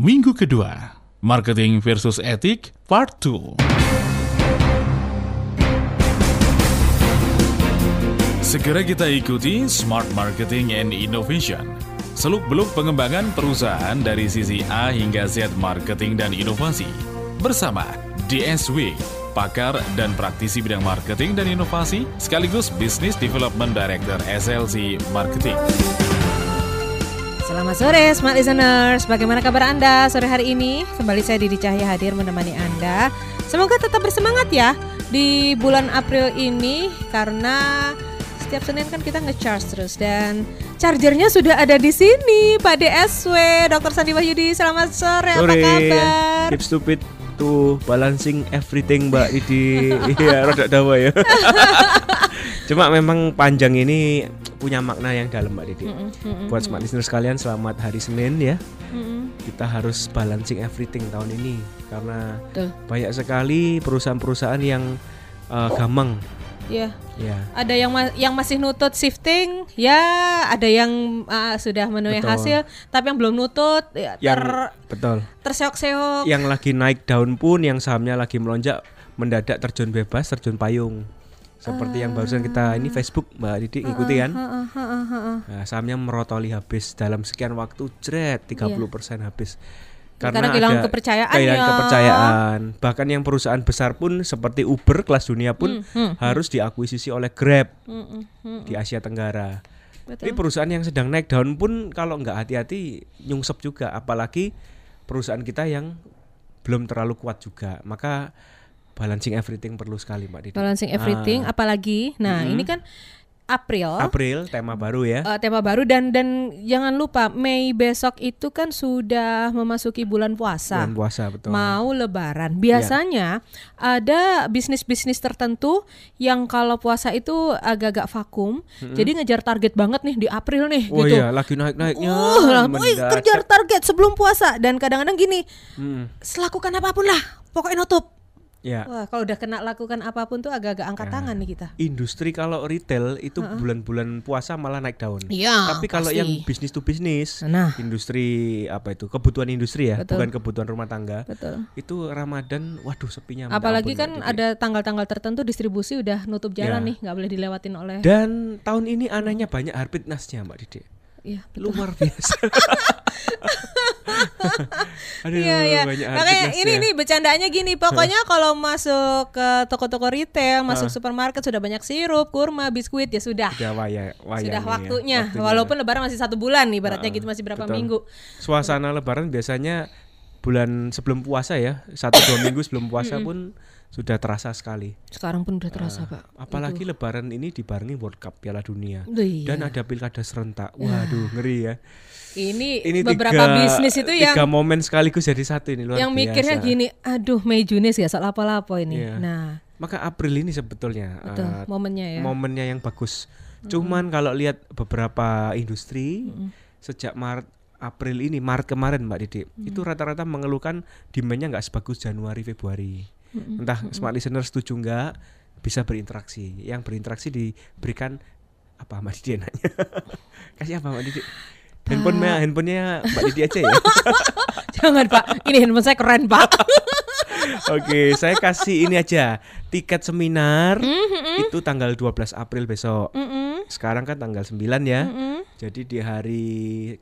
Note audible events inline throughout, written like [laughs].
minggu kedua. Marketing versus etik, part 2. Segera kita ikuti Smart Marketing and Innovation. Seluk-beluk pengembangan perusahaan dari sisi A hingga Z marketing dan inovasi. Bersama DSW, pakar dan praktisi bidang marketing dan inovasi, sekaligus Business Development Director SLC Marketing. Selamat sore Smart Listeners, bagaimana kabar Anda sore hari ini? Kembali saya Didi Cahya hadir menemani Anda. Semoga tetap bersemangat ya di bulan April ini karena setiap Senin kan kita nge-charge terus dan chargernya sudah ada di sini Pak DSW, Dr. Sandi Wahyudi. Selamat sore, Sore, apa kabar? Keep stupid to balancing everything Mbak Didi. [laughs] Iya, rada dawa ya. [laughs] Cuma memang panjang ini punya makna yang dalam Mbak Didi. Buat smart listeners sekalian selamat hari Senin ya. Mm-mm. Kita harus balancing everything tahun ini karena Tuh, banyak sekali perusahaan-perusahaan yang uh, gamang. ya. Ya. Ada yang ma- yang masih nutut shifting, ya ada yang ah, sudah menuai Betul. hasil, tapi yang belum nutut ya, Yang ter betul. terseok-seok. Yang lagi naik daun pun yang sahamnya lagi melonjak mendadak terjun bebas, terjun payung. Seperti yang barusan kita ini Facebook Mbak Didi ikuti kan? Heeh, heeh, heeh. Nah, sahamnya merotoli habis dalam sekian waktu jret 30% habis. Ya, karena kehilangan kepercayaan kehilangan ya. kepercayaan. Bahkan yang perusahaan besar pun seperti Uber kelas dunia pun Hmm, harus diakuisisi oleh Grab Mm, mm, mm. di Asia Tenggara. Betul. Ini perusahaan yang sedang naik daun pun kalau nggak hati-hati nyungsep juga, apalagi perusahaan kita yang belum terlalu kuat juga. Maka balancing everything perlu sekali, Mbak Didi. Balancing everything, Ah. apalagi, nah Mm-mm. ini kan April, April tema baru ya. eh, tema baru dan dan jangan lupa Mei besok itu kan sudah memasuki bulan puasa. Bulan puasa betul. Mau lebaran. Biasanya ada bisnis-bisnis tertentu yang kalau puasa itu agak-agak vakum. Jadi ngejar target banget nih di April nih Oh gitu. iya, lagi naik-naiknya. Uh, mendadak. kejar target sebelum puasa dan kadang-kadang gini, Hmm, lakukan apa pun lah, pokoknya nutup. Ya. Wah, kalau udah kena lakukan apa pun tuh agak-agak angkat Ya. tangan nih kita. Industri kalau retail itu bulan-bulan puasa malah naik daun. Iya, Tapi kalau pasti. yang bisnis to bisnis, Nah. industri apa itu? Kebutuhan industri ya, Betul. bukan kebutuhan rumah tangga. Betul. Itu Ramadan, waduh sepinya. Apalagi ampun, kan Didi. ada tanggal-tanggal tertentu distribusi udah nutup jalan Ya. nih, nggak boleh dilewatin oleh. Dan tahun ini anehnya banyak harpitnasnya Mbak Didi. Iya, betul. Luar [laughs] biasa. [laughs] Aduh, Iya, iya. Makanya ini nih bercandanya gini, pokoknya [laughs] kalau masuk ke toko-toko retail, masuk supermarket sudah banyak sirup, kurma, biskuit ya sudah. Udah waya, wayangnya Sudah ya, waktunya. waktunya. Walaupun lebaran masih satu bulan ibaratnya Ah, gitu masih berapa betul. minggu. suasana lebaran biasanya bulan sebelum puasa ya satu dua minggu sebelum puasa pun sudah terasa sekali Sekarang pun udah terasa, Pak. Ah, apalagi lebaran ini dibarengi World Cup Piala Dunia Duh, iya. dan ada pilkada serentak waduh ngeri ya Ini, ini beberapa tiga, bisnis itu yang tiga momen sekaligus jadi satu ini luar yang mikirnya biasa. gini, aduh Mei Juni ya soal apa-apa ini. Iya. Nah, maka April ini sebetulnya betul eh, momennya ya. momennya yang bagus cuman kalau lihat beberapa industri sejak Maret April ini Maret kemarin Mbak Didi itu rata-rata mengeluhkan demandnya nggak sebagus Januari Februari entah smart listener setuju nggak bisa berinteraksi yang berinteraksi diberikan apa Mbak Didi nanya [laughs] kasih apa Mbak Didi handphonenya handphonenya Mbak Didi aja ya [laughs] Jangan Pak, ini handphone saya keren Pak. [laughs] Oke, saya kasih ini aja tiket seminar Mm-hmm. itu tanggal 12 April besok. Mm-mm, Sekarang kan tanggal 9 ya. mm-mm. Jadi di hari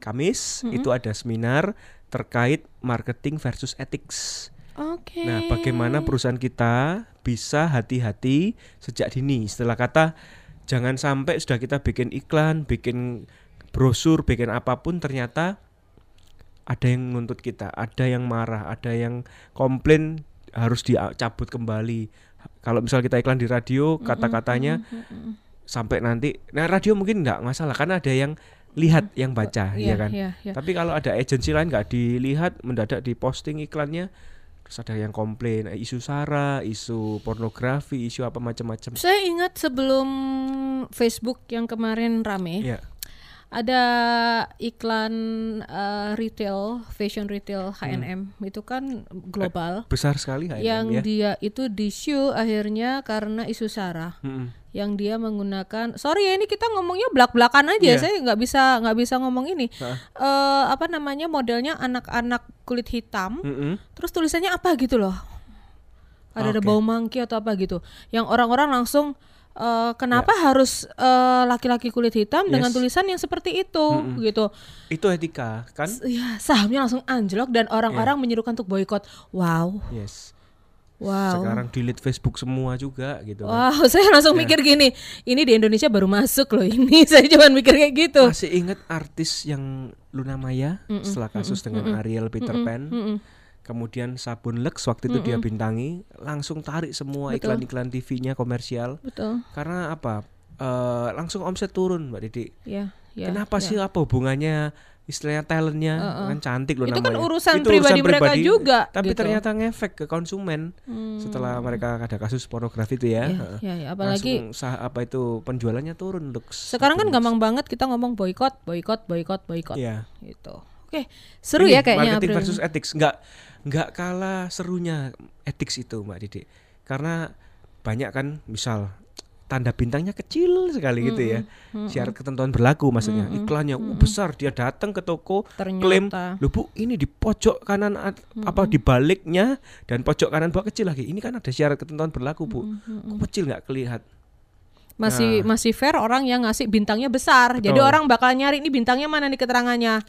Kamis itu ada seminar terkait marketing versus ethics. Oke. Nah, bagaimana perusahaan kita bisa hati-hati sejak dini setelah kata jangan sampai sudah kita bikin iklan, bikin brosur, bikin apa pun ternyata ada yang nuntut kita, ada yang marah, ada yang komplain harus dicabut kembali. Kalau misal kita iklan di radio, kata-katanya sampai nanti, nah radio mungkin nggak masalah karena ada yang lihat, yang baca, Iya, ya kan. iya, iya. Tapi kalau ada agensi lain nggak dilihat, mendadak diposting iklannya, terus ada yang komplain eh, isu sara, isu pornografi, isu apa macam-macam. Saya ingat sebelum Facebook yang kemarin rame, Ya, ada iklan eh, retail, fashion retail H&M itu kan global. besar sekali H&M yang ya. dia itu di show akhirnya karena isu sara Mm-mm. yang dia menggunakan sorry ya ini kita ngomongnya belak-belakan aja Iya. saya nggak bisa nggak bisa ngomong ini? Eh, apa namanya modelnya anak-anak kulit hitam Mm-mm. terus tulisannya apa gitu loh ada ada Oke. bau mangki atau apa gitu yang orang-orang langsung eh, kenapa Ya. harus eh, laki-laki kulit hitam dengan Yes. tulisan yang seperti itu Mm-mm. gitu Itu etika kan? S- ya sahamnya langsung anjlok dan orang-orang Ya. menyerukan untuk boykot wow Yes. wow Sekarang delete Facebook semua juga gitu. kan. Wow, [laughs] saya langsung Ya. mikir gini, ini di Indonesia baru masuk loh ini. [laughs] Saya cuma mikir kayak gitu. Masih ingat artis yang Luna Maya setelah kasus dengan Ariel Peter Pan, Mm-mm. Kemudian sabun Lux waktu itu dia bintangi, langsung tarik semua iklan-iklan TV-nya komersial Betul. karena apa? Eh, langsung omset turun, Mbak Didi. Ya, ya. Kenapa ya. sih apa hubungannya istilahnya talentnya Heeh. kan cantik loh Itu kan namanya. urusan pribadi mereka juga, tapi gitu. ternyata ngefek ke konsumen Hmm. setelah mereka ada kasus pornografi itu ya. Ya, ya, ya, apalagi Langsung sah, apa itu penjualannya turun Lux. sekarang kan gampang banget kita ngomong boykot, boykot, boykot, boykot. Iya. Gitu. Oke, seru Ini ya kayaknya. marketing April. versus ethics nggak nggak kalah serunya ethics itu Mbak Didi karena banyak kan misal tanda bintangnya kecil sekali gitu ya. Syarat ketentuan berlaku maksudnya. Iklannya uh, besar dia datang ke toko klaim Ternyata. lu bu ini di pojok kanan apa di baliknya dan pojok kanan bawah kecil lagi. Ini kan ada syarat ketentuan berlaku bu. Kok kecil nggak kelihat? Masih masih fair orang yang ngasih bintangnya besar. Jadi Nah. Betul. orang bakal nyari ini bintangnya mana nih keterangannya.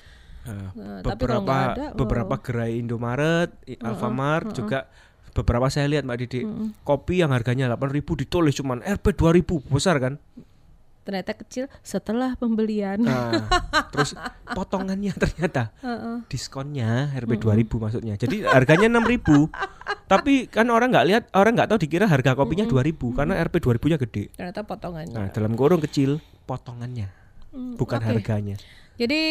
Nah, Nah, tapi kalau beberapa nggak ada, beberapa oh. gerai Indomaret, Alfamart juga beberapa saya lihat Mbak Didi kopi yang harganya 8.000 ditulis cuman Rp 2.000 besar kan? Ternyata kecil setelah pembelian. nah, [laughs] terus potongannya ternyata. Heeh. diskonnya Rp 2.000 maksudnya. Jadi harganya 6.000 tapi kan orang nggak lihat orang nggak tahu dikira harga kopinya 2.000 karena Rp 2.000 nya gede. Ternyata potongannya. nah dalam kurung kecil potongannya Hmm, bukan oke. harganya Jadi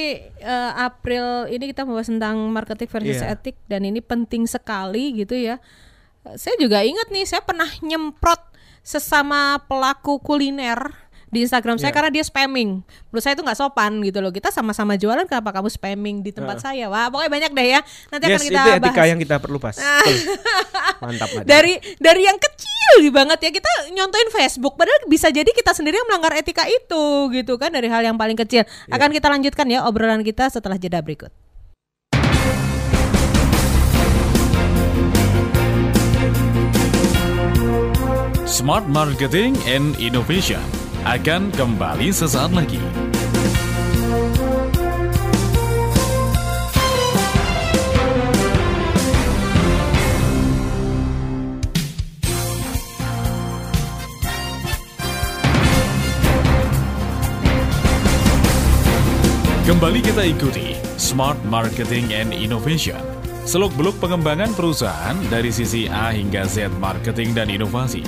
eh, April ini kita membahas tentang marketing versus Iya. etik dan ini penting sekali gitu ya. Saya juga ingat nih, saya pernah nyemprot sesama pelaku kuliner di Instagram saya Iya. karena dia spamming. Menurut saya itu nggak sopan gitu loh. Kita sama-sama jualan kenapa kamu spamming di tempat saya? Wah, pokoknya banyak deh ya. Nanti akan yes kita itu etika bahas. yang kita perlu bahas Betul. [laughs] mantap dari dari yang kecil banget ya kita nyontoin Facebook padahal bisa jadi kita sendiri yang melanggar etika itu gitu kan dari hal yang paling kecil Iya. akan kita lanjutkan ya obrolan kita setelah jeda berikut Smart Marketing and Innovation akan kembali sesaat lagi. Kembali kita ikuti Smart Marketing and Innovation. Seluk-beluk pengembangan perusahaan dari sisi A hingga Z marketing dan inovasi.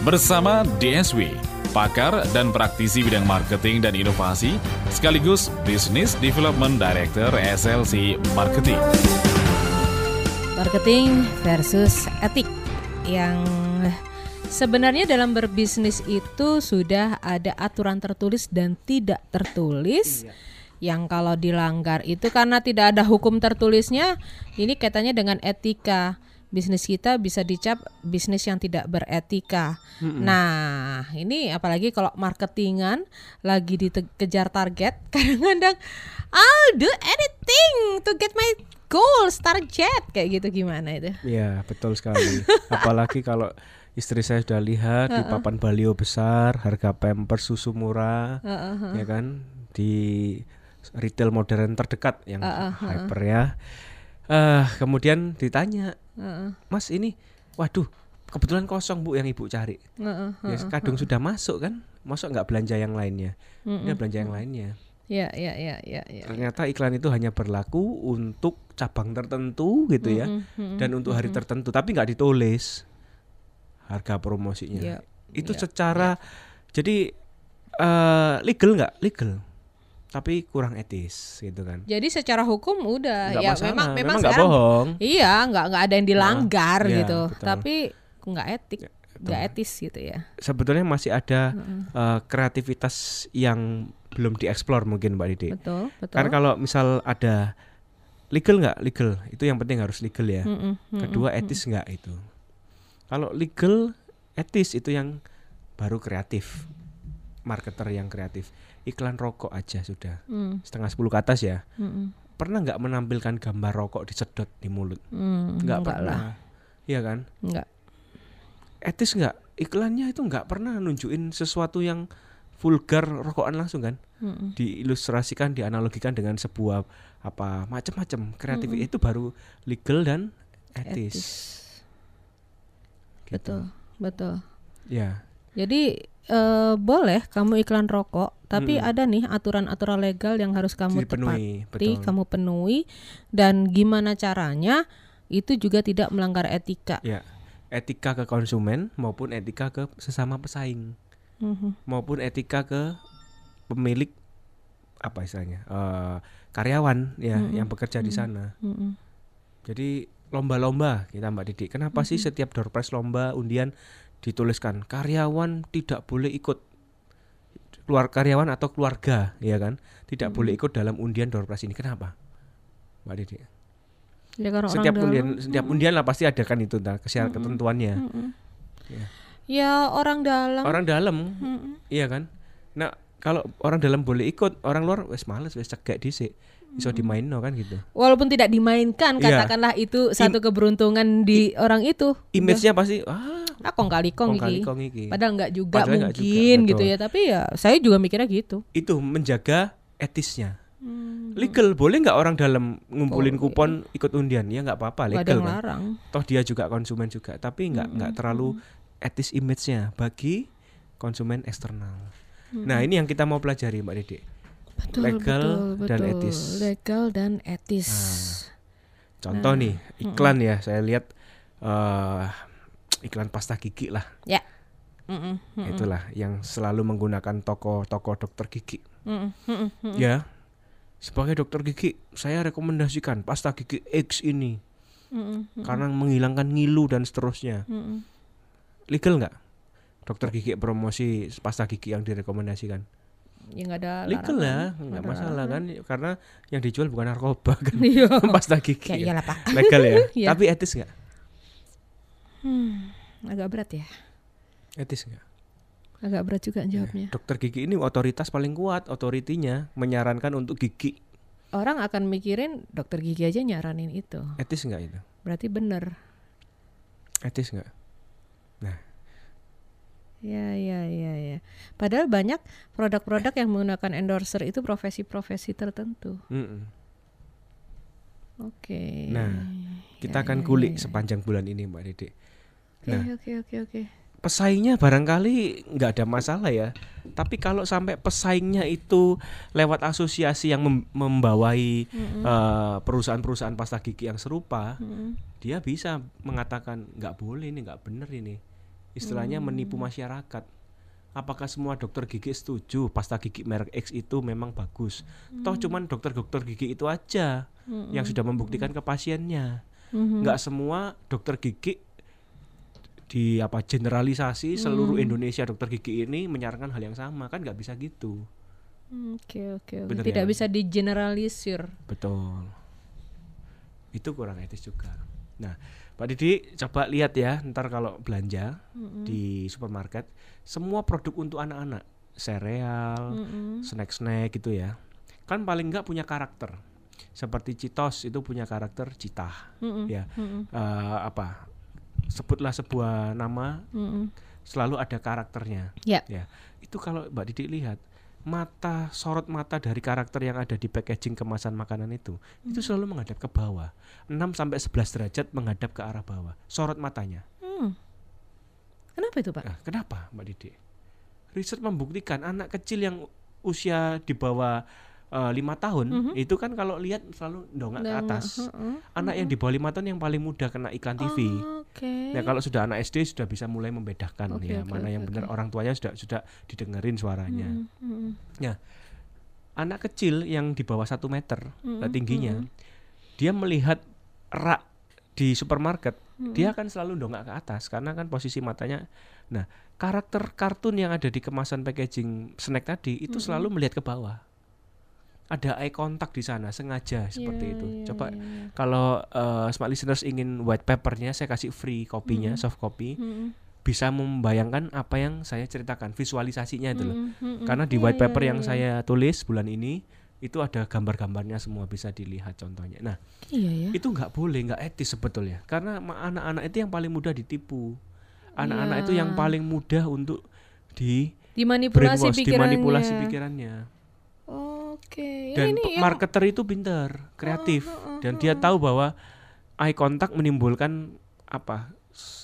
Bersama DSW, pakar dan praktisi bidang marketing dan inovasi, sekaligus Business Development Director SLC Marketing. marketing versus etik yang sebenarnya dalam berbisnis itu sudah ada aturan tertulis dan tidak tertulis. Yang kalau dilanggar itu karena tidak ada hukum tertulisnya ini kaitannya dengan etika bisnis kita bisa dicap bisnis yang tidak beretika. Nah, ini apalagi kalau marketingan lagi dikejar target, [laughs] kadang-kadang I'll do anything to get my goals, target kayak gitu gimana itu? Iya betul sekali. [laughs] Apalagi kalau istri saya sudah lihat di papan balio besar harga pampers susu murah, ya kan di retail modern terdekat yang hyper ya. Eh kemudian ditanya, Heeh, Mas ini, waduh kebetulan kosong bu yang ibu cari. heeh, Ya, kadung sudah masuk kan, masuk nggak belanja yang lainnya? Ini belanja yang lainnya. Ya, ya, ya, ya, ya. Ternyata iklan itu hanya berlaku untuk cabang tertentu gitu ya, dan untuk hari tertentu, tapi nggak ditulis harga promosinya. Ya, itu ya, secara jadi eh, legal nggak? Legal, tapi kurang etis gitu kan. Jadi secara hukum udah Nggak ya masalah, memang memang nggak sekarang bohong. Iya, nggak nggak ada yang dilanggar iya, gitu. betul. Tapi nggak etik, nggak etis gitu ya. Sebetulnya masih ada eh, kreativitas yang belum dieksplor mungkin Mbak Didi. Betul, betul. Karena kalau misal ada legal nggak legal itu yang penting harus legal ya. Mm-mm, mm-mm. Kedua etis nggak itu. Kalau legal etis itu yang baru kreatif. Marketer yang kreatif. Iklan rokok aja sudah Hmm, setengah sepuluh ke atas ya. hmm, Pernah nggak menampilkan gambar rokok disedot di mulut? hmm, Nggak enggak pernah. lah. Iya kan? Enggak. Etis nggak? Iklannya itu nggak pernah nunjukin sesuatu yang vulgar rokokan langsung kan? Hmm, Diilustrasikan, dianalogikan dengan sebuah apa macam-macam kreatif itu baru legal dan etis. etis. Gitu. Betul, betul. Ya. Jadi eh, boleh kamu iklan rokok, tapi Mm-mm. ada nih aturan-aturan legal yang harus kamu dipenuhi, tepati, betul. kamu penuhi, dan gimana caranya itu juga tidak melanggar etika. Ya. Etika ke konsumen maupun etika ke sesama pesaing Mhm. maupun etika ke pemilik apa istilahnya eh, karyawan ya Mm-mm. yang bekerja di Mm-mm. sana. Mhm. Jadi lomba-lomba kita Mbak Didi. Kenapa sih setiap door prize lomba undian dituliskan karyawan tidak boleh ikut keluar karyawan atau keluarga ya kan tidak boleh ikut dalam undian door prize ini. Kenapa? Mbak Didi. Ya Setiap orang undian dalam, setiap undian lah pasti ada kan itu ntar kesya- ketentuannya. Mhm. Ya. Ya orang dalam. Orang dalam Mhm. iya kan. Nah, kalau orang dalam boleh ikut, orang luar wes males wes cegak dhisik. Iso dimainno kan gitu. Walaupun tidak dimainkan, Iya. katakanlah itu satu keberuntungan di orang itu. Image-nya pasti ah Ah, kong kali kong kong kali iki. kong iki. Padahal nggak juga Padahal mungkin juga, gitu betul. ya. Tapi ya saya juga mikirnya gitu. Itu menjaga etisnya. Hmm. Legal boleh nggak orang dalam ngumpulin Boleh. kupon ikut undian ya nggak apa-apa legal kan. larang. Toh dia juga konsumen juga tapi nggak nggak terlalu etis image-nya bagi konsumen eksternal. Nah ini yang kita mau pelajari Mbak Dede. Betul, Legal betul, dan betul. etis. Legal dan etis. Contoh Nah, nih iklan ya saya lihat eh iklan pasta gigi lah Ya. Mm-mm, mm-mm, itulah yang selalu menggunakan toko-toko dokter gigi. mm-mm, mm-mm, mm-mm. Ya sebagai dokter gigi saya rekomendasikan pasta gigi X ini Mm-mm, karena menghilangkan ngilu dan seterusnya. mm-mm. legal nggak dokter gigi promosi pasta gigi yang direkomendasikan Ya nggak ada legal lah nggak masalah kan karena yang dijual bukan narkoba kan [laughs] Iya. [laughs] pasta gigi Ya iyalah pak. legal ya [laughs] Iya. tapi etis nggak Hmm, agak berat ya. etis nggak Agak berat juga jawabnya. dokter gigi ini otoritas paling kuat otoritinya menyarankan untuk gigi Orang akan mikirin dokter gigi aja nyaranin itu. etis nggak itu Berarti bener. etis nggak Ya, ya, ya, ya. Padahal banyak produk-produk yang menggunakan endorser itu profesi-profesi tertentu. Mm-mm. Oke. Nah, kita Ya, akan ya, kulik ya, ya. sepanjang bulan ini mbak Dede Oke, Nah. oke, oke, oke. pesaingnya barangkali nggak ada masalah ya. Tapi kalau sampai pesaingnya itu lewat asosiasi yang mem- membawai eh, perusahaan-perusahaan pasta gigi yang serupa, Mm-mm. dia bisa mengatakan nggak boleh ini, nggak bener ini. Istilahnya menipu masyarakat. Apakah semua dokter gigi setuju pasta gigi merek X itu memang bagus? Toh cuman dokter-dokter gigi itu aja yang sudah membuktikan ke pasiennya. Mhm. Nggak semua dokter gigi di apa generalisasi seluruh Indonesia dokter gigi ini menyarankan hal yang sama kan nggak bisa gitu Hmm, Oke, oke, oke. Tidak ya? bisa digeneralisir. betul itu kurang etis juga nah Pak Didi coba lihat ya ntar kalau belanja di supermarket semua produk untuk anak-anak sereal Mm-mm. snack-snack gitu ya kan paling nggak punya karakter seperti Citos itu punya karakter citah Mm-mm. ya Mm-mm. Eh, apa sebutlah sebuah nama Mm-mm. selalu ada karakternya Ya. ya itu kalau Mbak Didi lihat mata sorot mata dari karakter yang ada di packaging kemasan makanan itu itu selalu menghadap ke bawah. 6 sampai 11 derajat menghadap ke arah bawah. Sorot matanya. Hmm. Kenapa itu pak? nah, kenapa Mbak Didi? Riset membuktikan anak kecil yang usia di bawah eh, lima tahun itu kan kalau lihat selalu dongak ke atas heeh. anak yang di bawah lima tahun yang paling mudah kena iklan TV Oke. Ya kalau sudah anak SD sudah bisa mulai membedakan Oke, ya oke, mana oke, yang benar oke. orang tuanya sudah sudah didengerin suaranya. Mm, mm, Anak kecil yang di bawah satu meter Mm, eh, tingginya, dia melihat rak di supermarket, dia akan selalu dongak ke atas karena kan posisi matanya. Nah karakter kartun yang ada di kemasan packaging snack tadi itu selalu melihat ke bawah. Ada eye contact di sana sengaja seperti Iya, itu. iya, Coba iya, iya. kalau eh, smart listeners ingin white papernya, saya kasih free kopinya, soft copy. Mm, bisa membayangkan apa yang saya ceritakan visualisasinya itu loh Mm, mm, mm. karena di white iya, paper iya, yang saya tulis bulan ini itu ada gambar-gambarnya semua bisa dilihat contohnya nah Iya ya. itu nggak boleh nggak etis sebetulnya karena anak-anak itu yang paling mudah ditipu anak-anak itu yang paling mudah untuk di Dimanipulasi brainwash pikirannya. dimanipulasi pikirannya Oke. Ya, dan ini yang- marketer itu pinter kreatif Oh, oh, dan oh, dia tahu bahwa eye contact menimbulkan apa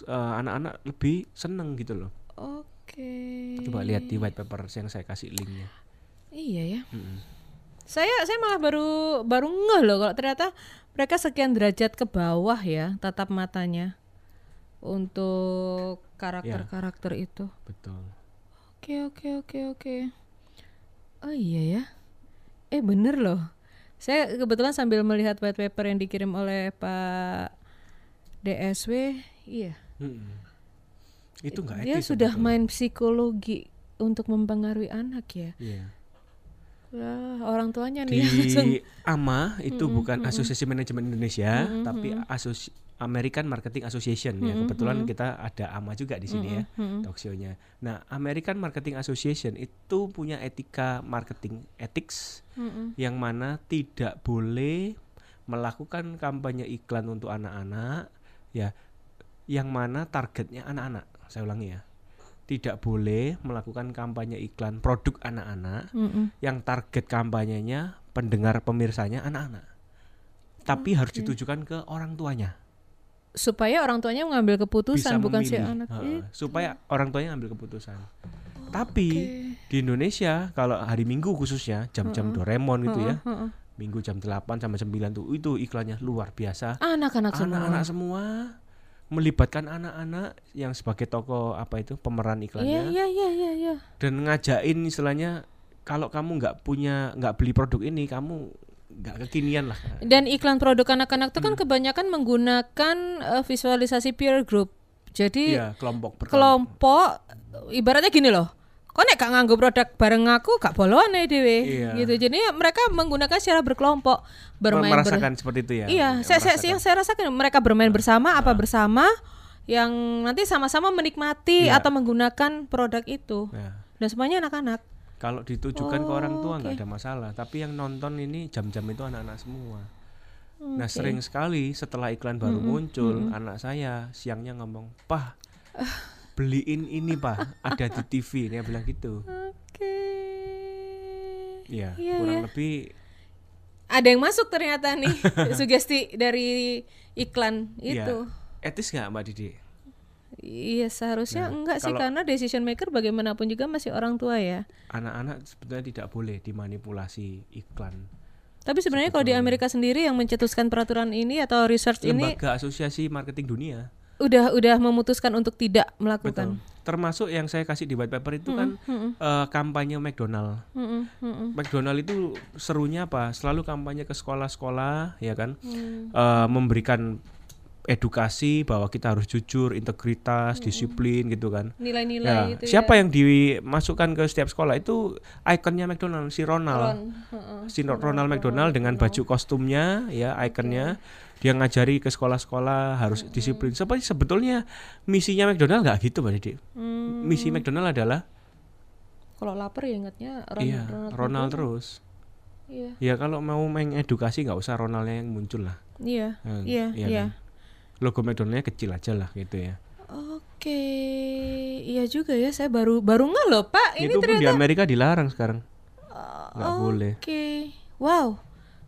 eh, anak-anak lebih seneng gitu loh Oke. coba lihat di white paper yang saya kasih linknya Iya ya. Mm-mm. Saya saya malah baru baru ngeh loh kalau ternyata mereka sekian derajat ke bawah ya tatap matanya untuk karakter-karakter itu. betul Oke oke oke oke. Oh iya ya. Eh bener loh. Saya kebetulan sambil melihat white paper yang dikirim oleh Pak DSW, iya. Mm-mm. itu nggak Dia sudah main psikologi untuk mempengaruhi anak ya. Iya. Lah, orang tuanya di nih langsung. AMA itu bukan Asosiasi Manajemen Indonesia tapi Asosi American Marketing Association ya. Kebetulan kita ada AMA juga di sini ya talk show-nya. Nah American Marketing Association itu punya etika marketing ethics Mm-mm. yang mana tidak boleh melakukan kampanye iklan untuk anak-anak ya. Yang mana targetnya anak-anak saya ulangi ya tidak boleh melakukan kampanye iklan produk anak-anak Mm-mm. yang target kampanyenya pendengar pemirsanya anak-anak. Tapi harus ditujukan ke orang tuanya. supaya orang tuanya mengambil keputusan Bisa bukan si anak itu. supaya orang tuanya ambil keputusan. Tapi Oke. di Indonesia kalau hari Minggu khususnya jam-jam Doraemon gitu ya. Heeh. Minggu jam 8 sampai 9 tuh itu iklannya luar biasa. Anak-anak semua. Anak-anak semua melibatkan anak-anak yang sebagai tokoh apa itu pemeran Iya iklannya iya iya iya iya. dan ngajakin istilahnya kalau kamu nggak punya nggak beli produk ini kamu nggak kekinian lah Dan iklan produk anak-anak itu Hmm. kan kebanyakan menggunakan eh, visualisasi peer group. Jadi Iya, kelompok berkelompok. kelompok ibaratnya gini loh. Kok nek gak nganggo produk bareng aku gak boloan ae dhewe Iya. gitu. Jadi ya mereka menggunakan secara berkelompok bermain ber- merasakan seperti itu ya. Iya, Ya, saya, saya, yang saya rasakan mereka bermain bersama apa bersama yang nanti sama-sama menikmati Iya. atau menggunakan produk itu. Nah, Dan semuanya anak-anak. kalau ditujukan ke orang tua nggak oke. ada masalah, tapi yang nonton ini jam-jam itu anak-anak semua. Nah, Oke. sering sekali setelah iklan baru muncul, anak saya siangnya ngomong, "Pah, [laughs] beliin ini, Pak. Ada di TV." Dia bilang gitu. Oke. Iya, Iya, kurang ya. lebih Ada yang masuk ternyata nih [laughs] sugesti dari iklan Iya. itu. etis nggak Mbak Didi? Iya seharusnya Nah, enggak sih karena decision maker bagaimanapun juga masih orang tua ya. Anak-anak sebetulnya tidak boleh dimanipulasi iklan. Tapi sebenarnya kalau di Amerika sendiri yang mencetuskan peraturan ini atau research ini Lembaga Asosiasi Marketing Dunia udah udah memutuskan untuk tidak melakukan. Betul. Termasuk yang saya kasih di white paper itu kan eh, kampanye McDonald. Mm-mm, mm-mm. McDonald itu serunya apa? Selalu kampanye ke sekolah-sekolah, ya kan? Hmm. Eh, memberikan edukasi bahwa kita harus jujur, integritas, disiplin gitu kan. Nilai-nilai Ya, gitu siapa yang dimasukkan ke setiap sekolah itu ikonnya McDonald, si Ronald. Ron. Si Ronald McDonald dengan baju kostumnya, ya ikonnya. Dia ngajari ke sekolah-sekolah harus disiplin. Seperti sebetulnya misinya McDonald nggak gitu, Mbak Didi. Hmm, Misi McDonald adalah kalau lapar ya ingatnya Ron, iya, Ronald, Ronald terus. Iya. Ya kalau mau mengedukasi nggak usah Ronaldnya yang muncul lah. Iya. Hmm, Iya, iya iya. kan? Logo McDonaldnya kecil aja lah gitu ya. Oke, iya juga ya. Saya baru baru nggak loh Pak. Ini itu pun di ternyata. Amerika dilarang sekarang. Nggak Oke, boleh. wow.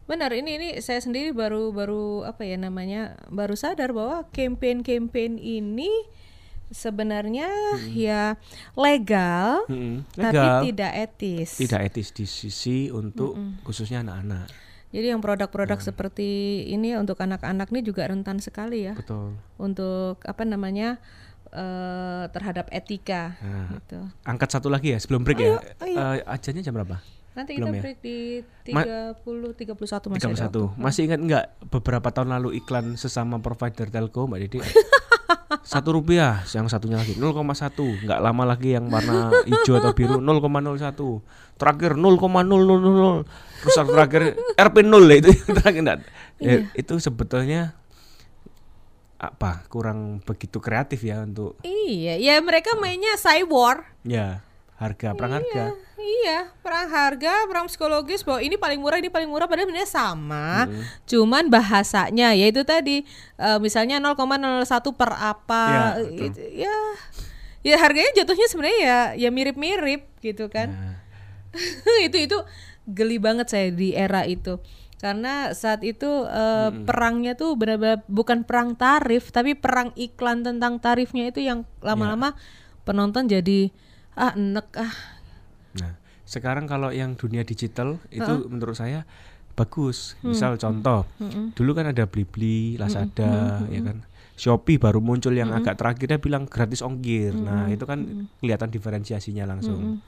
Benar ini ini saya sendiri baru baru apa ya namanya baru sadar bahwa campaign-campaign ini sebenarnya ya legal tapi Legal. tidak etis. Tidak etis di sisi untuk khususnya anak-anak. Jadi yang produk-produk seperti ini untuk anak-anak ini juga rentan sekali ya Betul. untuk apa namanya eh, terhadap etika Nah, gitu. angkat satu lagi ya sebelum break ya. ayo. Eh, ajannya jam berapa? Nanti Belum kita ya? break di Ma- 30 31 masih ada 31. Masih ingat nggak beberapa tahun lalu iklan sesama provider telco Mbak Didi? [laughs] satu rupiah, yang satunya lagi 0,1 nggak lama lagi yang warna hijau atau biru 0,01 terakhir 0,000 terus terakhir RP 0 itu yang [laughs] terakhir nggak. Ya, itu sebetulnya apa kurang begitu kreatif ya untuk Iya, ya mereka mainnya cyber. ya harga perang harga. Iya, perang harga, perang psikologis bahwa ini paling murah, ini paling murah padahal sebenarnya sama. Cuman bahasanya yaitu tadi eh, misalnya 0,01 per apa Ya, betul. itu, ya ya harganya jatuhnya sebenarnya ya ya mirip-mirip gitu kan. Nah, [laughs] itu itu geli banget saya di era itu. Karena saat itu eh, perangnya tuh benar-benar bukan perang tarif tapi perang iklan tentang tarifnya itu yang lama-lama penonton jadi ah enek ah. Nah, sekarang kalau yang dunia digital itu menurut saya bagus. Misal contoh, dulu kan ada Blibli, Lazada, ya kan. Shopee baru muncul yang agak terakhir dia bilang gratis ongkir. Nah, itu kan kelihatan diferensiasinya langsung.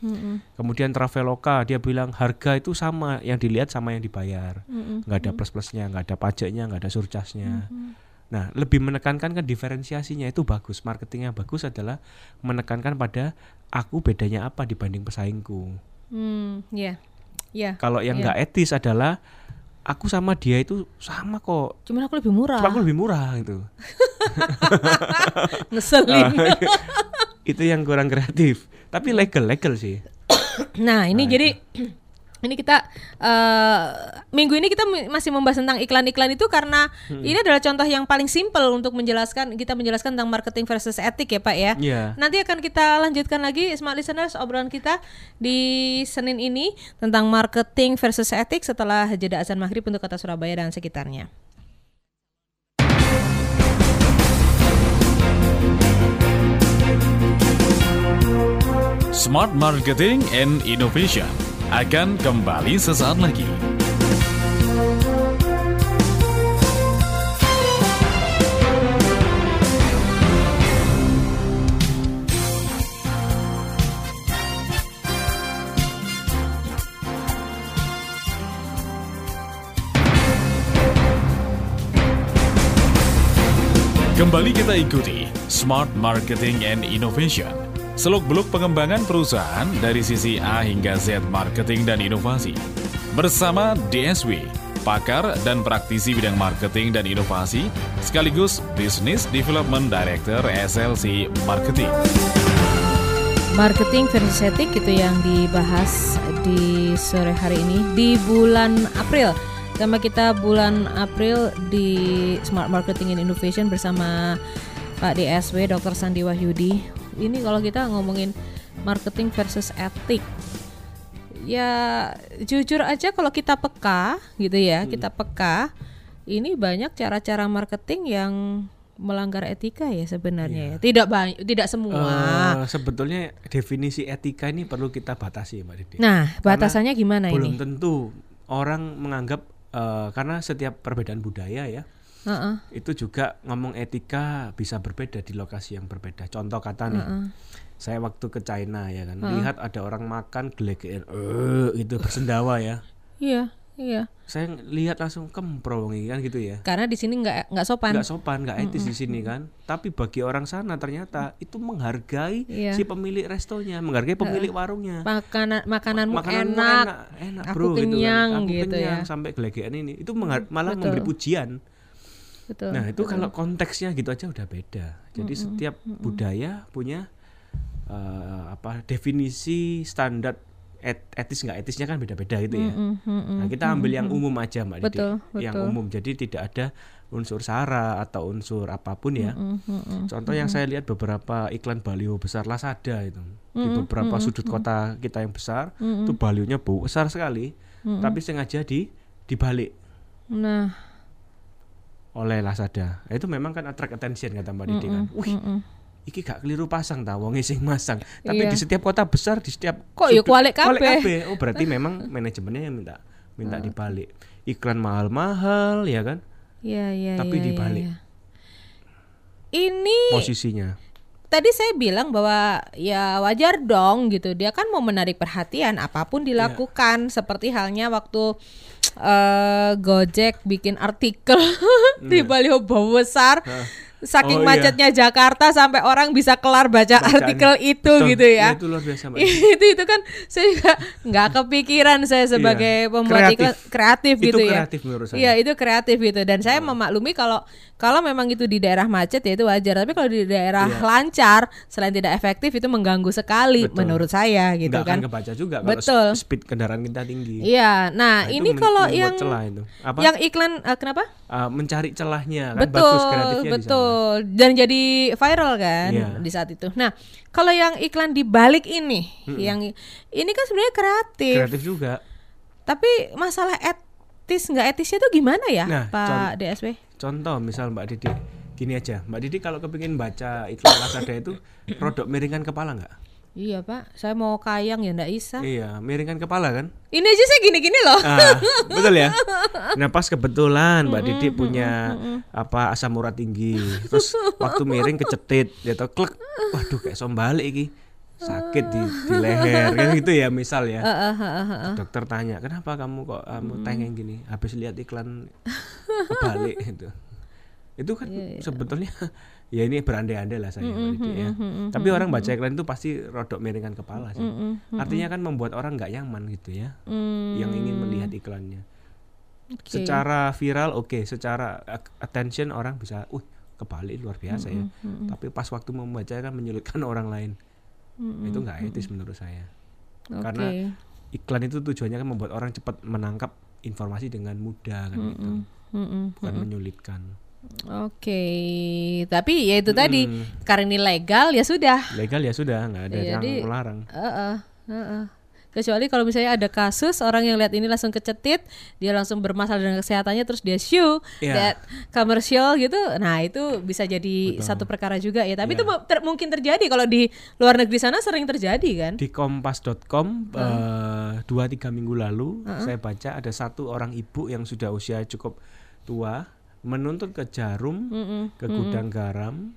Kemudian Traveloka dia bilang harga itu sama, yang dilihat sama yang dibayar. nggak ada plus-plusnya, nggak ada pajaknya, nggak ada surcharge-nya. Nah, lebih menekankan kan diferensiasinya itu bagus. Marketing yang bagus adalah menekankan pada aku bedanya apa dibanding pesaingku. Hmm, ya. Ya. Kalau yang Iya. nggak etis adalah aku sama dia itu sama kok. Cuman aku lebih murah. Cuma aku lebih murah gitu. [laughs] Ngeselin. [laughs] itu yang kurang kreatif. Tapi legal legal sih. nah, ini jadi [clears throat] ini kita eh minggu ini kita masih membahas tentang iklan-iklan itu karena ini adalah contoh yang paling simpel untuk menjelaskan kita menjelaskan tentang marketing versus etik ya, Pak ya. Iya. Nanti akan kita lanjutkan lagi smart listeners obrolan kita di Senin ini tentang marketing versus etik setelah jeda azan maghrib untuk kota Surabaya dan sekitarnya. Smart Marketing and Innovation akan kembali sesaat lagi. Kembali kita ikuti Smart Marketing and Innovation. Seluk-beluk pengembangan perusahaan dari sisi A hingga Z marketing dan inovasi. Bersama DSW, pakar dan praktisi bidang marketing dan inovasi, sekaligus Business Development Director SLC Marketing. Marketing versus etik itu yang dibahas di sore hari ini di bulan April. Tema kita bulan April di Smart Marketing and Innovation bersama Pak DSW Dr. Sandi Wahyudi. Ini kalau kita ngomongin marketing versus etik. Ya jujur aja kalau kita peka gitu ya, kita peka ini banyak cara-cara marketing yang melanggar etika ya sebenarnya ya. Tidak banyak, tidak semua. Eh, sebetulnya definisi etika ini perlu kita batasi, Mbak Didi. Nah, batasannya gimana Belum ini? tentu orang menganggap eh, karena setiap perbedaan budaya ya Heeh. itu juga ngomong etika bisa berbeda di lokasi yang berbeda. Contoh kata nih, saya waktu ke China ya kan, lihat ada orang makan gelegean, eh itu bersendawa ya. Iya, iya. Saya lihat langsung kempro ini kan gitu ya. Karena di sini nggak nggak sopan. nggak sopan, nggak etis di sini kan. Tapi bagi orang sana ternyata itu menghargai Iya. si pemilik restonya, menghargai pemilik warungnya. Makanan makananmu Makananmu enak. enak, aku bro, gitu kan. kenyang Aku gitu kenyang ya. sampai gelegean ini. Itu malah betul. memberi pujian. Betul. Nah itu kalau konteksnya gitu aja udah beda. Jadi setiap budaya punya eh, apa definisi standar et- etis nggak etisnya kan beda-beda gitu ya. Mm, mm, mm. Nah kita ambil yang umum aja mbak Didi. Betul, Yang betul. umum jadi tidak ada unsur sara atau unsur apa pun ya. Mm, mm, mm. Contoh yang saya lihat beberapa iklan baliho besar Lazada itu di beberapa sudut kota kita yang besar itu balionya bau besar sekali, tapi sengaja di dibalik Nah, oleh Lazada. Itu memang kan attract attention kata Mbak Didi kan. Wih, mm. iki gak keliru pasang ta wong sing masang. Tapi Iya. di setiap kota besar di setiap Kok ya kualik kabeh? Oh, berarti [laughs] memang manajemennya yang minta minta dibalik. Iklan mahal-mahal ya kan ya ya. Tapi ya, ya, dibalik. ya. Ini posisinya. tadi saya bilang bahwa ya wajar dong gitu. Dia kan mau menarik perhatian apa pun dilakukan seperti halnya waktu eh, Gojek bikin artikel [laughs] di baliho bau besar saking Oh, iya. macetnya Jakarta sampai orang bisa kelar baca Bacaan. artikel itu Betul. gitu ya. Iya, itu luar biasa, [laughs] itu itu kan saya juga nggak kepikiran saya sebagai Iya. pembuat Kreatif. iklan kreatif Itu gitu ya. kreatif menurut saya. Iya itu kreatif gitu dan saya memaklumi kalau kalau memang itu di daerah macet ya itu wajar tapi kalau di daerah Iya. lancar selain tidak efektif itu mengganggu sekali Betul. menurut saya gitu Nggak kan. akan kebaca juga kalau Betul. sp- speed kendaraan kita tinggi. Iya, nah, Nah, ini kalau yang celah itu. Apa? yang iklan eh, kenapa? Uh, mencari celahnya kan betul, bagus kreatifnya sana. Betul. Dan jadi viral kan Iya. di saat itu. Nah, kalau yang iklan di balik ini, yang ini kan sebenarnya kreatif, Kreatif juga. tapi masalah etis nggak etisnya tuh gimana ya, Nah, Pak DSW? Contoh misal Mbak Didi gini aja, Mbak Didi kalau kepingin baca iklan Lazada itu [coughs] rodok miringkan kepala nggak? Iya Pak, saya mau kayang ya ndak bisa. Iya, miringkan kepala kan? Ini aja saya gini-gini loh. Ah, betul ya. [laughs] Nah pas kebetulan Mbak Didi punya apa asam urat tinggi, terus waktu miring kecetit, dia tau klek, waduh kayak sombalik iki sakit di, di leher kan gitu ya misal ya. Heeh. Dokter tanya kenapa kamu kok kamu tengeng gini, habis lihat iklan kebalik gitu. Itu kan sebetulnya ya ini berandai-andai lah saya Didi ya. Tapi orang baca iklan itu pasti rodok miringkan kepala sih. Artinya kan membuat orang nggak nyaman gitu ya, Hmm, yang ingin melihat iklannya. oke. Secara viral oke, secara ak- attention orang bisa, uh kebalik luar biasa ya. Tapi pas waktu membaca kan menyulitkan [laughs] orang lain. Itu nggak etis menurut saya. Oke. Karena iklan itu tujuannya kan membuat orang cepat menangkap informasi dengan mudah kan gitu. Mm-mm. Bukan menyulitkan. Oke, tapi ya itu tadi karena ini legal ya sudah. Legal ya sudah, nggak ada yang jadi- melarang. Heeh, heeh. Kecuali kalau misalnya ada kasus orang yang lihat ini langsung kecetit, dia langsung bermasalah dengan kesehatannya terus dia sue Iya. that commercial gitu. Nah, itu bisa jadi satu perkara juga ya. Tapi itu Iya. mo- ter- mungkin terjadi kalau di luar negeri sana sering terjadi kan? Di kompas.com eh, dua tiga minggu lalu saya baca ada satu orang ibu yang sudah usia cukup tua menuntut ke Jarum, ke gudang garam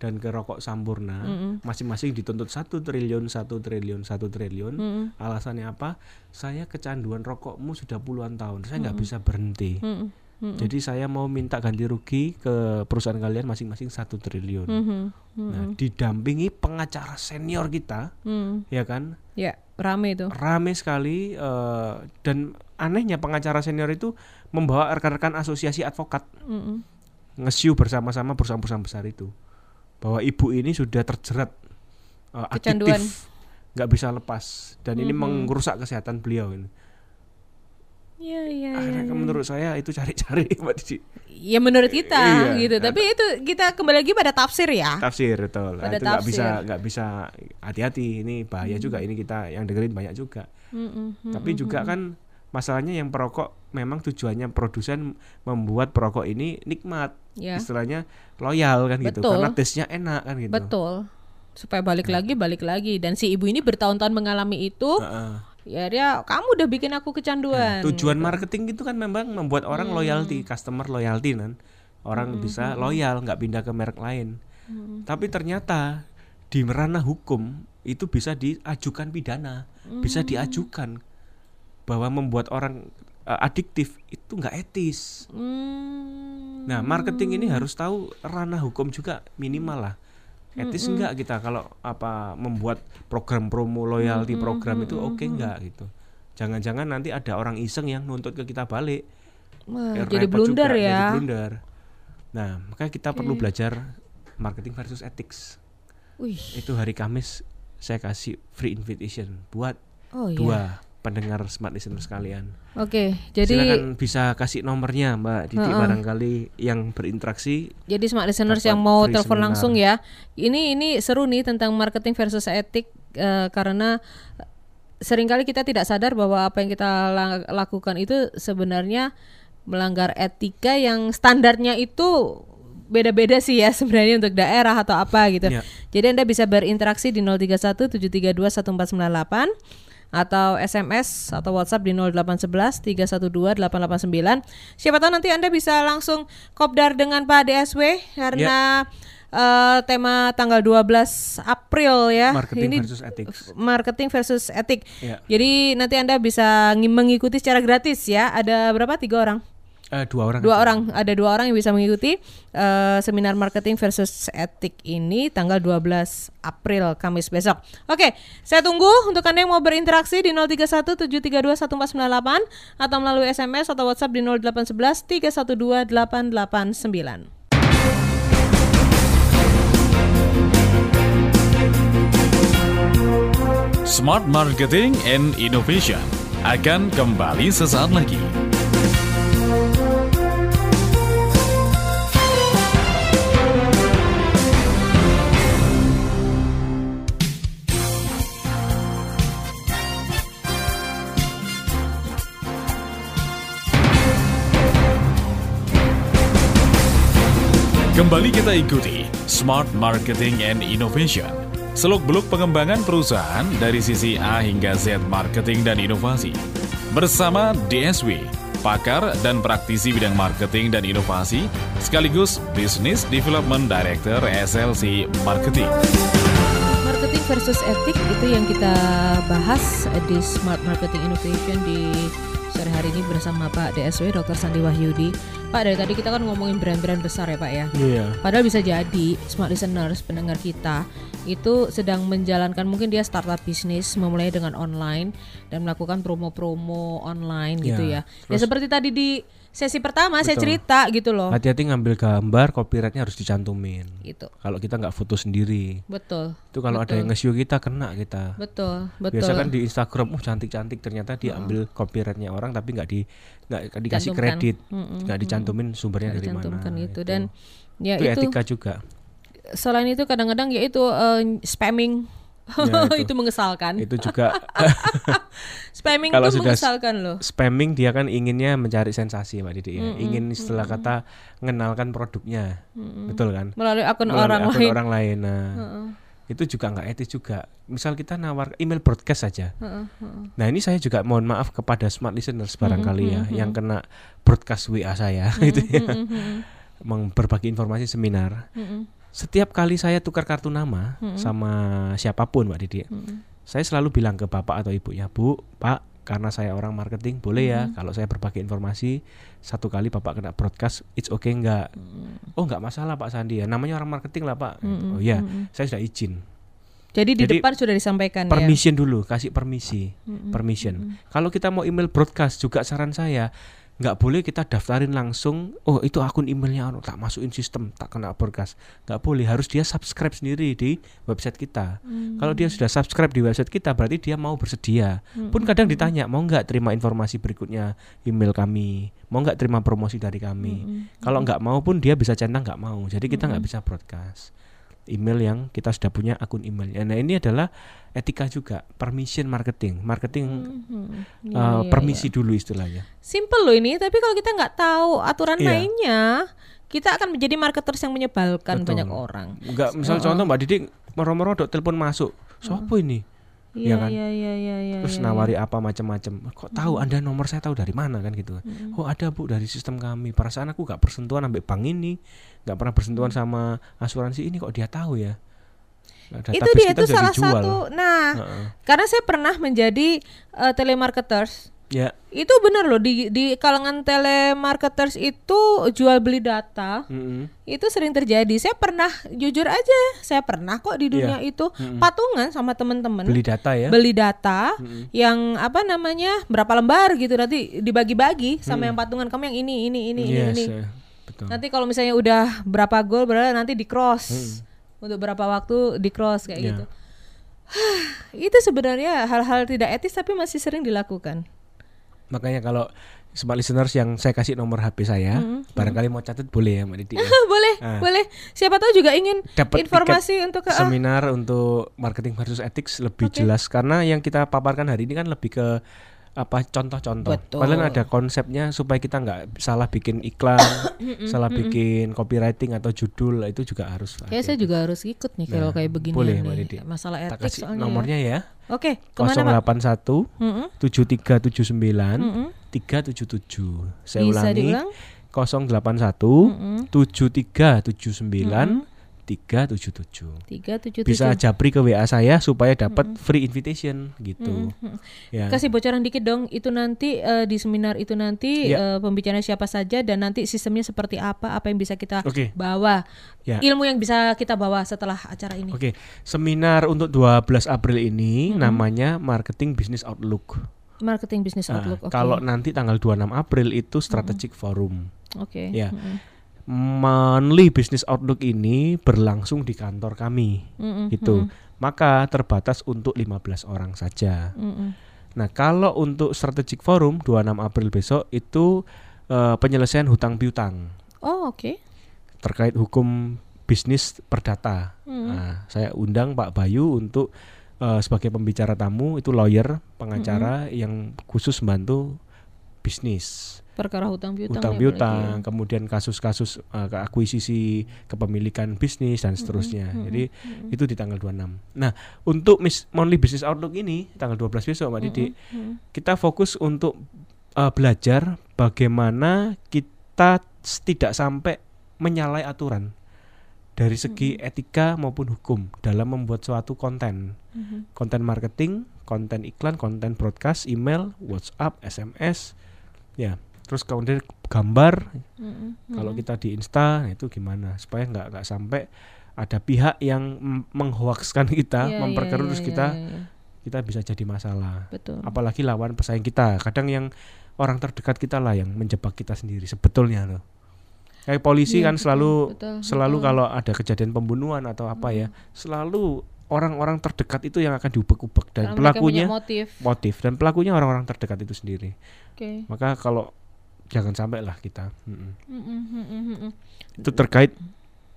dan ke rokok Sampurna. Masing-masing dituntut satu triliun satu triliun satu triliun. Alasannya apa? Saya kecanduan rokokmu sudah puluhan tahun saya nggak bisa berhenti. Jadi saya mau minta ganti rugi ke perusahaan kalian masing-masing satu triliun. Mhm. nah didampingi pengacara senior kita Hmm. ya kan? Ya, rame itu. rame sekali eh, dan anehnya pengacara senior itu membawa rekan-rekan asosiasi advokat Mm-mm. ngesiu bersama-sama perusahaan-perusahaan besar itu bahwa ibu ini sudah terjerat eh, Kecanduan. adiktif nggak bisa lepas dan ini merusak kesehatan beliau ini. Iya, iya, iya. Akhirnya menurut saya itu cari-cari [laughs] Mbak Didi. Ya menurut kita Iya, gitu. nah, Tapi itu kita kembali lagi pada tafsir ya. tafsir betul. Pada itu nggak bisa nggak bisa hati-hati ini bahaya juga ini kita yang dengerin banyak juga. Mm-mm. Tapi juga kan masalahnya yang perokok memang tujuannya produsen membuat perokok ini nikmat. Ya. Istilahnya loyal kan gitu Betul. karena taste-nya enak kan gitu. Betul. Supaya balik lagi, balik lagi. Dan si ibu ini bertahun-tahun mengalami itu. Heeh. Ya dia, kamu udah bikin aku kecanduan. Tujuan marketing itu kan memang membuat orang loyalty, customer loyalty kan. Orang bisa loyal, nggak pindah ke merek lain. Tapi ternyata di ranah hukum itu bisa diajukan pidana, bisa diajukan bahwa membuat orang eh, adiktif itu nggak etis. Hmm. Nah, marketing ini harus tahu ranah hukum juga minimal lah. Etis enggak kita kalau apa membuat program promo loyalty program itu oke enggak gitu. Jangan-jangan nanti ada orang iseng yang nuntut ke kita balik. Wah, Ya, jadi blunder juga, ya. Jadi blunder. Nah, makanya kita perlu belajar marketing versus ethics. Wih. Itu hari Kamis saya kasih free invitation buat Oh iya. Pendengar smart listener sekalian. Oke, jadi Silakan bisa kasih nomornya Mbak Didi barangkali yang berinteraksi jadi smart listeners yang mau telepon seminar. langsung ya. Ini ini seru nih tentang marketing versus etik eh, karena sering kali kita tidak sadar bahwa apa yang kita la- lakukan itu sebenarnya melanggar etika yang standarnya itu beda-beda sih ya [laughs] sebenarnya untuk daerah atau apa gitu. Ya. Jadi Anda bisa berinteraksi di 031 732 1498 atau SMS atau WhatsApp di 0811 312 889. Siapa tahu nanti Anda bisa langsung kopdar dengan Pak DSW karena eh, tema tanggal 12 April ya. marketing Ini versus ethics. marketing versus etik. Ya. Jadi nanti Anda bisa ngi- mengikuti secara gratis ya. Ada berapa? Tiga orang. Eh, dua orang. Dua aja. orang, ada dua orang yang bisa mengikuti eh, seminar marketing versus etik ini tanggal 12 April Kamis besok. Oke, saya tunggu untuk Anda yang mau berinteraksi di 0317321498 atau melalui SMS atau WhatsApp di 0811 312 889. Smart Marketing and Innovation akan kembali sesaat lagi. Kembali kita ikuti Smart Marketing and Innovation. Seluk-beluk pengembangan perusahaan dari sisi A hingga Z marketing dan inovasi. Bersama DSW, pakar dan praktisi bidang marketing dan inovasi, sekaligus Business Development Director SLC Marketing. Marketing versus etik itu yang kita bahas di Smart Marketing Innovation di sore hari ini bersama Pak DSW Dr. Sandi Wahyudi. Pak dari tadi kita kan ngomongin brand-brand besar ya Pak ya. Iya. Padahal bisa jadi smart listeners pendengar kita itu sedang menjalankan mungkin dia startup bisnis memulai dengan online dan melakukan promo-promo online gitu Ya, ya. Ya seperti tadi di sesi pertama saya Betul. cerita gitu loh. Hati-hati ngambil gambar, copyrightnya harus dicantumin. Gitu. Kalau kita nggak foto sendiri, Betul. itu kalau ada yang nge-show kita kena kita. Betul, betul. Biasa kan di Instagram, oh cantik-cantik, ternyata dia ambil copyrightnya orang tapi nggak di nggak dikasih Cantumkan. kredit, nggak dicantumin sumbernya dari mana. dicantumkan itu dan ya itu, itu, etika juga. selain itu kadang-kadang ya itu eh, spamming Ya, [laughs] itu. itu. mengesalkan Itu [laughs] juga spamming Kalau itu sudah mengesalkan loh spamming dia kan inginnya mencari sensasi Mbak Didi ya. Ingin istilah kata mengenalkan produknya. Betul kan? melalui akun Melalui orang akun lain orang lain. Nah, itu juga nggak etis juga. Misal kita nawar email broadcast saja. Nah ini saya juga mohon maaf kepada smart listeners barangkali ya yang kena broadcast WA saya [laughs] gitu ya, Meng- berbagi informasi seminar. Setiap kali saya tukar kartu nama sama siapa pun Mbak Didi, saya selalu bilang ke bapak atau ibunya, Bu, Pak, karena saya orang marketing boleh ya kalau saya berbagi informasi satu kali bapak kena broadcast, it's okay nggak? Oh nggak masalah Pak Sandi ya, namanya orang marketing lah Pak. Oh iya, saya sudah izin. jadi di Jadi, depan sudah disampaikan ya? permission dulu kasih permisi permission. kalau kita mau email broadcast juga saran saya nggak boleh kita daftarin langsung oh itu akun emailnya anu, tak masukin sistem tak kena broadcast. Nggak boleh harus dia subscribe sendiri di website kita. Kalau dia sudah subscribe di website kita berarti dia mau bersedia. Pun kadang ditanya mau nggak terima informasi berikutnya email kami? Mau nggak terima promosi dari kami? Kalau nggak mau pun dia bisa centang nggak mau. Jadi kita nggak bisa broadcast email yang kita sudah punya akun emailnya. Nah ini adalah etika juga, permission marketing, marketing Hmm, uh, iya, iya, permisi dulu istilahnya. simple loh ini tapi kalau kita nggak tahu aturan Iya. mainnya kita akan menjadi marketers yang menyebalkan Betul. banyak orang Enggak, misal contoh Mbak Didi moro-moro dok telepon masuk, siapa ini? iya Iya kan? iya iya iya iya Terus iya. nawari apa macam-macam. Kok tahu Anda nomor saya tahu dari mana kan gitu. Oh ada Bu dari sistem kami. Perasaan aku nggak bersentuhan sampai bank ini, nggak pernah bersentuhan sama asuransi ini kok dia tahu ya. Nah, itu database dia kita itu salah dijual. satu. Nah Heeh. karena saya pernah menjadi eh, telemarketers. Ya, itu benar loh di di kalangan telemarketers itu jual beli data mm-mm. itu sering terjadi. Saya pernah jujur aja saya pernah kok di dunia itu patungan sama teman-teman beli data ya. beli data yang apa namanya berapa lembar gitu nanti dibagi-bagi sama yang patungan. Kamu yang ini ini ini ini Yes, ini. eh, betul. nanti kalau misalnya udah berapa gol berarti nanti di cross untuk berapa waktu di cross kayak Ya. gitu [sighs] itu sebenarnya hal-hal tidak etis tapi masih sering dilakukan Makanya kalau smart listeners yang saya kasih nomor HP saya, barangkali mau catat boleh ya Mbak Didi. ya. [laughs] boleh Ah. boleh siapa tahu juga ingin Dapat informasi untuk ke ah, Seminar untuk marketing versus ethics lebih Oke. jelas karena yang kita paparkan hari ini kan lebih ke apa contoh-contoh. Padahal ada konsepnya supaya kita nggak salah bikin iklan, salah bikin copywriting atau judul itu juga harus. ya saya juga harus ikut nih kalau Nah, kayak begini boleh, Mbak nih Didi. masalah Tak etik kasih soalnya nomornya ya. ya. oke pak 081 Mm-mm. 7379 Mm-mm. 377. Saya bisa ulangi diulang 081 7379 3377. 377. Bisa japri ke WA saya supaya dapat free invitation gitu. Mm-mm. Ya. Kasih bocoran dikit dong, itu nanti eh, di seminar itu nanti Ya. eh, pembicaranya siapa saja dan nanti sistemnya seperti apa, apa yang bisa kita Oke. bawa, Ya. ilmu yang bisa kita bawa setelah acara ini. Oke, seminar untuk 12 April ini namanya Marketing Business Outlook. Marketing Business Nah, Outlook. oke. Kalau nanti tanggal 26 April itu Strategic Forum. Oke. Ya. Mm-mm. Monthly Business Outlook ini berlangsung di kantor kami. Mm-mm. gitu. Maka terbatas untuk 15 orang saja. Mm-mm. Nah, kalau untuk Strategic Forum 26 April besok itu eh, penyelesaian hutang piutang Oh, oke. terkait hukum bisnis perdata. Mm. Nah, saya undang Pak Bayu untuk eh, sebagai pembicara tamu itu lawyer, pengacara yang khusus membantu bisnis, Perkara hutang piutang. hutang ya, piutang, apalagi ya. kemudian kasus-kasus eh, akuisisi kepemilikan bisnis dan seterusnya. Jadi itu di tanggal 26. Nah, untuk Miss Monthly Business Outlook ini tanggal 12 besok Mbak Didi, Mm. kita fokus untuk eh, belajar bagaimana kita tidak sampai menyalahi aturan dari segi etika maupun hukum dalam membuat suatu konten. Mhm. Konten marketing, konten iklan, konten broadcast, email, WhatsApp, SMS. Ya, terus kemudian gambar Mm-mm. kalau kita di Insta nah itu gimana supaya nggak nggak sampai ada pihak yang menghoaxkan kita, Iya, memperkeruh iya, terus iya, kita iya, iya. kita bisa jadi masalah. betul. Apalagi lawan pesaing kita. Kadang yang orang terdekat kita lah yang menjebak kita sendiri sebetulnya loh. Kayak polisi Iya, kan betul, selalu betul, selalu betul. kalau ada kejadian pembunuhan atau apa ya, selalu orang-orang terdekat itu yang akan diubek-ubek dan Karena pelakunya motif. motif dan pelakunya orang-orang terdekat itu sendiri. Oke. Maka kalau jangan sampai lah kita. Itu terkait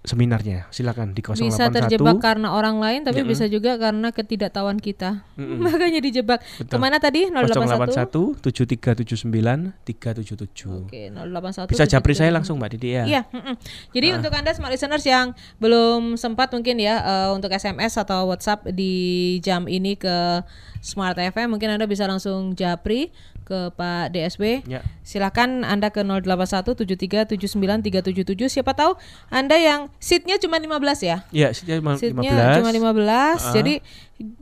seminarnya. Silakan di 081 Bisa terjebak karena orang lain, tapi Mm-mm. bisa juga karena ketidaktahuan kita. Mm-mm. [laughs] Makanya dijebak. Betul. Ke mana tadi? 081. 081 7379 377. Oke, 081. Bisa japri saya 77. langsung Mbak Didi ya. Iya, mm-mm. jadi Ah. untuk Anda smart listeners yang belum sempat mungkin ya eh, untuk SMS atau WhatsApp di jam ini ke Smart FM, mungkin Anda bisa langsung japri ke Pak DSB. Ya. Silakan Anda ke 08173793777. Siapa tahu Anda yang seatnya cuma 15 ya? Ya, seatnya cuma Seatnya 15. cuma 15. Ah. Jadi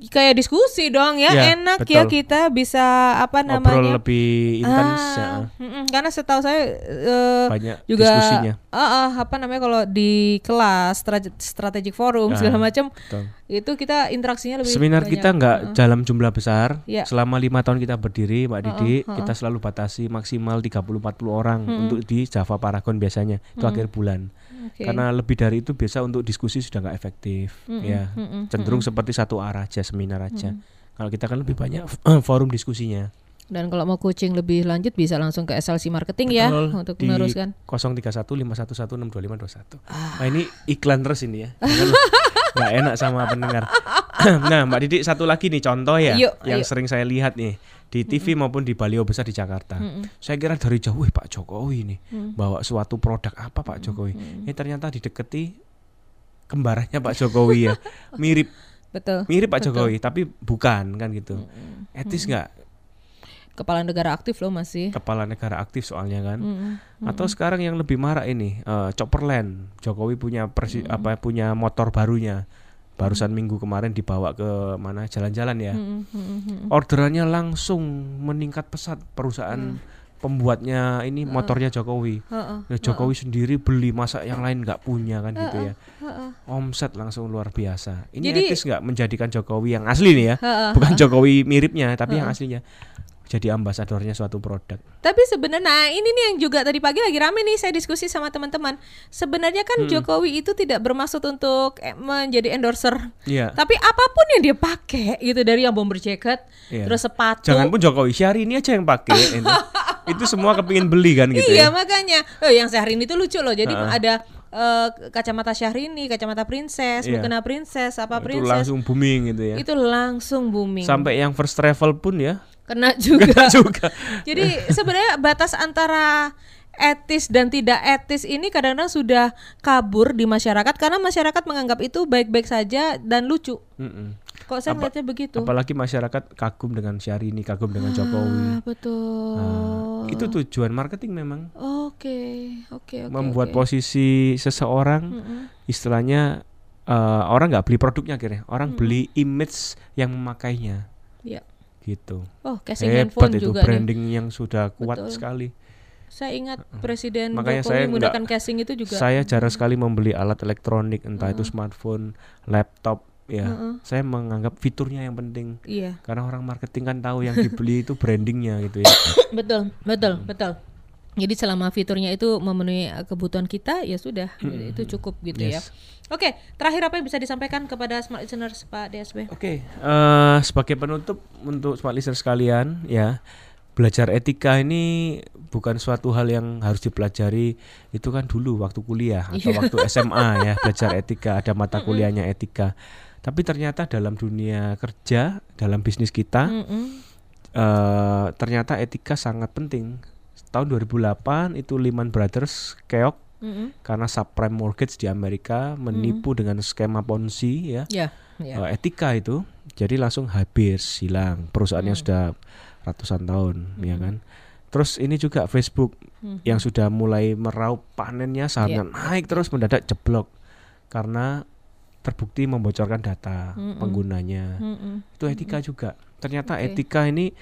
kayak diskusi dong ya, Ya, enak ya betul. kita bisa apa namanya? lebih intens ya. Ah, mm-mm. karena setahu saya eh, Banyak juga diskusinya. ah, ah, apa namanya kalau di kelas strate- strategic forum segala Ah, macam itu kita interaksinya lebih Seminar banyak. kita nggak Heeh. dalam jumlah besar. Iya. Selama lima tahun kita berdiri, Mbak Didi, heeh. kita selalu batasi maksimal 30-40 orang untuk di Java Paragon biasanya. Itu akhir bulan. Oke. Karena lebih dari itu biasa untuk diskusi sudah nggak efektif, Mm-mm, ya. mm-mm, Cenderung seperti satu arah aja seminar aja. Kalau kita kan lebih banyak [clears throat] forum diskusinya. dan kalau mau coaching lebih lanjut bisa langsung ke SLC marketing ya Betul, untuk di meneruskan 031 511 62521. Ah. Nah, ini iklan terus ini ya. [laughs] Nggak enak sama pendengar. [clears throat] nah, Mbak Didi satu lagi nih contoh ya Yuk, yang ayo. sering saya lihat nih di TV maupun di baliho besar di Jakarta. Saya kira dari jauh, "Wih, Pak Jokowi nih bawa suatu produk apa Pak Jokowi? Ini ternyata dideketi kembarannya Pak Jokowi ya. [laughs] Mirip betul mirip Pak Betul. Jokowi tapi bukan kan gitu. Etis nggak kepala negara aktif loh masih kepala negara aktif soalnya kan? Mm-mm. Atau sekarang yang lebih marah ini eh, Chopperland. Jokowi punya persi, apa punya motor barunya. Barusan minggu kemarin dibawa ke mana jalan-jalan ya. Orderannya langsung meningkat pesat perusahaan pembuatnya ini motornya Jokowi. Heeh, Nah, Jokowi sendiri beli masa yang lain nggak punya kan gitu ya. heeh. Omset langsung luar biasa. Ini Jadi- etis nggak menjadikan Jokowi yang asli nih ya, Heeh, bukan Jokowi miripnya tapi yang aslinya jadi ambasadornya suatu produk. Tapi sebenarnya nah ini nih yang juga tadi pagi lagi rame nih saya diskusi sama teman-teman. Sebenarnya kan Jokowi itu tidak bermaksud untuk eh, menjadi endorser. Iya. Tapi apa pun yang dia pakai gitu dari yang bomber jacket, Iya. terus sepatu. Jangan pun Jokowi, Syahrini aja yang pakai. [laughs] itu. itu semua kepingin beli kan gitu iya ya. makanya. Oh yang Syahrini itu lucu loh. Jadi Heeh. ada eh, kacamata Syahrini, kacamata princess, Iya. mukena princess, apa Itu princess. langsung booming gitu ya. Itu langsung booming. Sampai yang first travel pun ya. Kena juga. juga. [laughs] Jadi sebenarnya batas antara etis dan tidak etis ini kadang-kadang sudah kabur di masyarakat karena masyarakat menganggap itu baik-baik saja dan lucu. Mm-mm. Kok saya Apa- melihatnya begitu? Apalagi masyarakat kagum dengan Syahrini, kagum dengan Jokowi. Ah, betul. Nah, itu tujuan marketing memang Oke, oke, oke. membuat oke. posisi seseorang Mm-mm. istilahnya eh, orang nggak beli produknya akhirnya, orang beli image yang memakainya. Iya. Gitu. Oh, casing Hebat handphone itu juga nih. branding yang sudah kuat Betul. sekali. Saya ingat Presiden Makanya Jokowi saya menggunakan casing itu juga. Saya jarang sekali membeli alat elektronik, entah itu smartphone, laptop, ya. Heeh. Saya menganggap fiturnya yang penting. Iya, Karena orang marketing kan tahu yang dibeli itu brandingnya gitu ya. [coughs] betul, betul, betul. Jadi selama fiturnya itu memenuhi uh, kebutuhan kita, ya sudah, itu cukup gitu ya. Oke, terakhir apa yang bisa disampaikan kepada smart listeners Pak DSB? Oke, eh, sebagai penutup untuk smart listener sekalian, ya belajar etika ini bukan suatu hal yang harus dipelajari itu kan dulu waktu kuliah atau Iya. waktu SMA ya [laughs] belajar etika ada mata kuliahnya etika. Tapi ternyata dalam dunia kerja, dalam bisnis kita, Mm-mm. eh, ternyata etika sangat penting. Tahun 2008 itu Lehman Brothers keok Mm-mm. karena subprime mortgage di Amerika menipu dengan skema ponzi ya. Ya, ya. Eh, etika itu jadi langsung habis hilang perusahaannya Hmm. sudah ratusan tahun ya kan terus ini juga Facebook Hmm. yang sudah mulai meraup panennya sahamnya Iya. naik terus mendadak jeblok karena terbukti membocorkan data Mm-mm. penggunanya Mm-mm. itu etika juga ternyata Oke. etika ini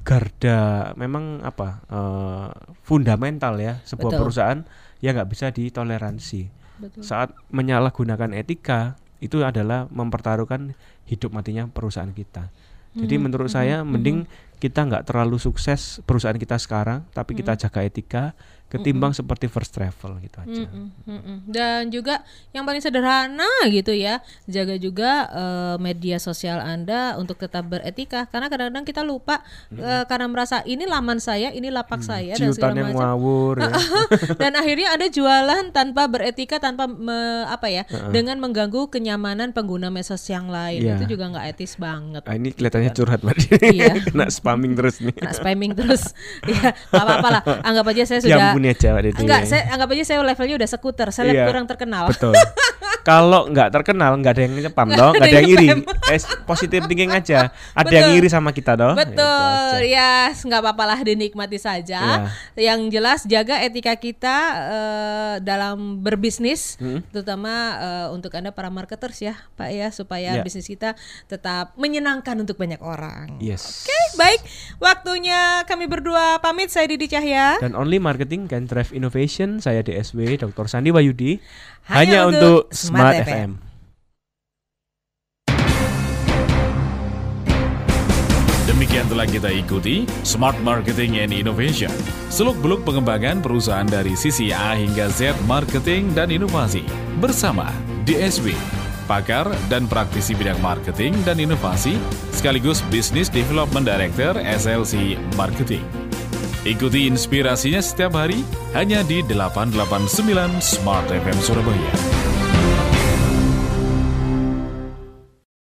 garda memang apa eh, fundamental ya sebuah Betul. perusahaan yang nggak bisa ditoleransi Betul. saat menyalahgunakan etika itu adalah mempertaruhkan hidup matinya perusahaan kita. Jadi Mhm, menurut mhm, saya mhm. mending kita nggak terlalu sukses perusahaan kita sekarang, tapi kita Mhm. jaga etika ketimbang seperti first travel gitu aja. Mm-mm, mm-mm. Dan juga yang paling sederhana gitu ya, jaga juga eh, media sosial Anda untuk tetap beretika karena kadang-kadang kita lupa eh, karena merasa ini laman saya, ini lapak saya dan segala macam. ngawur ya. [laughs] dan akhirnya ada jualan tanpa beretika tanpa me- apa ya dengan mengganggu kenyamanan pengguna medsos yang lain Iya. itu juga nggak etis banget Ah, ini kelihatannya curhat Mbak. [laughs] Iya. Kena spamming terus nih. nah, spamming terus [laughs] ya apa-apa lah anggap aja saya sudah Diampuni aja Mbak Dede. enggak saya anggap aja saya levelnya udah skuter seleb Iya. kurang terkenal Betul. [laughs] Kalau nggak terkenal nggak ada yang nyepam dong, nggak ada yang iri. [laughs] Eh, positif thinking aja. Ada yang iri sama kita dong. Betul, ya nggak apa-apa lah dinikmati saja. Yang jelas jaga etika kita eh, dalam berbisnis, Hmm. terutama eh, untuk anda para marketers ya, Pak ya, supaya Ya. bisnis kita tetap menyenangkan untuk banyak orang. Yes. Oke, baik. Waktunya kami berdua pamit. Saya Didi Cahya. Dan Only Marketing Can Drive Innovation, saya DSW Dr. Sandi Wayudi, Hanya hanya, untuk untuk Smart Smart FM. FM. Demikian telah kita ikuti Smart Marketing and Innovation. Seluk-beluk pengembangan perusahaan dari sisi A hingga Z marketing dan inovasi bersama DSW, pakar dan praktisi bidang marketing dan inovasi sekaligus Business Development Director SLC Marketing. Ikuti inspirasinya setiap hari hanya di 889 Smart FM Surabaya.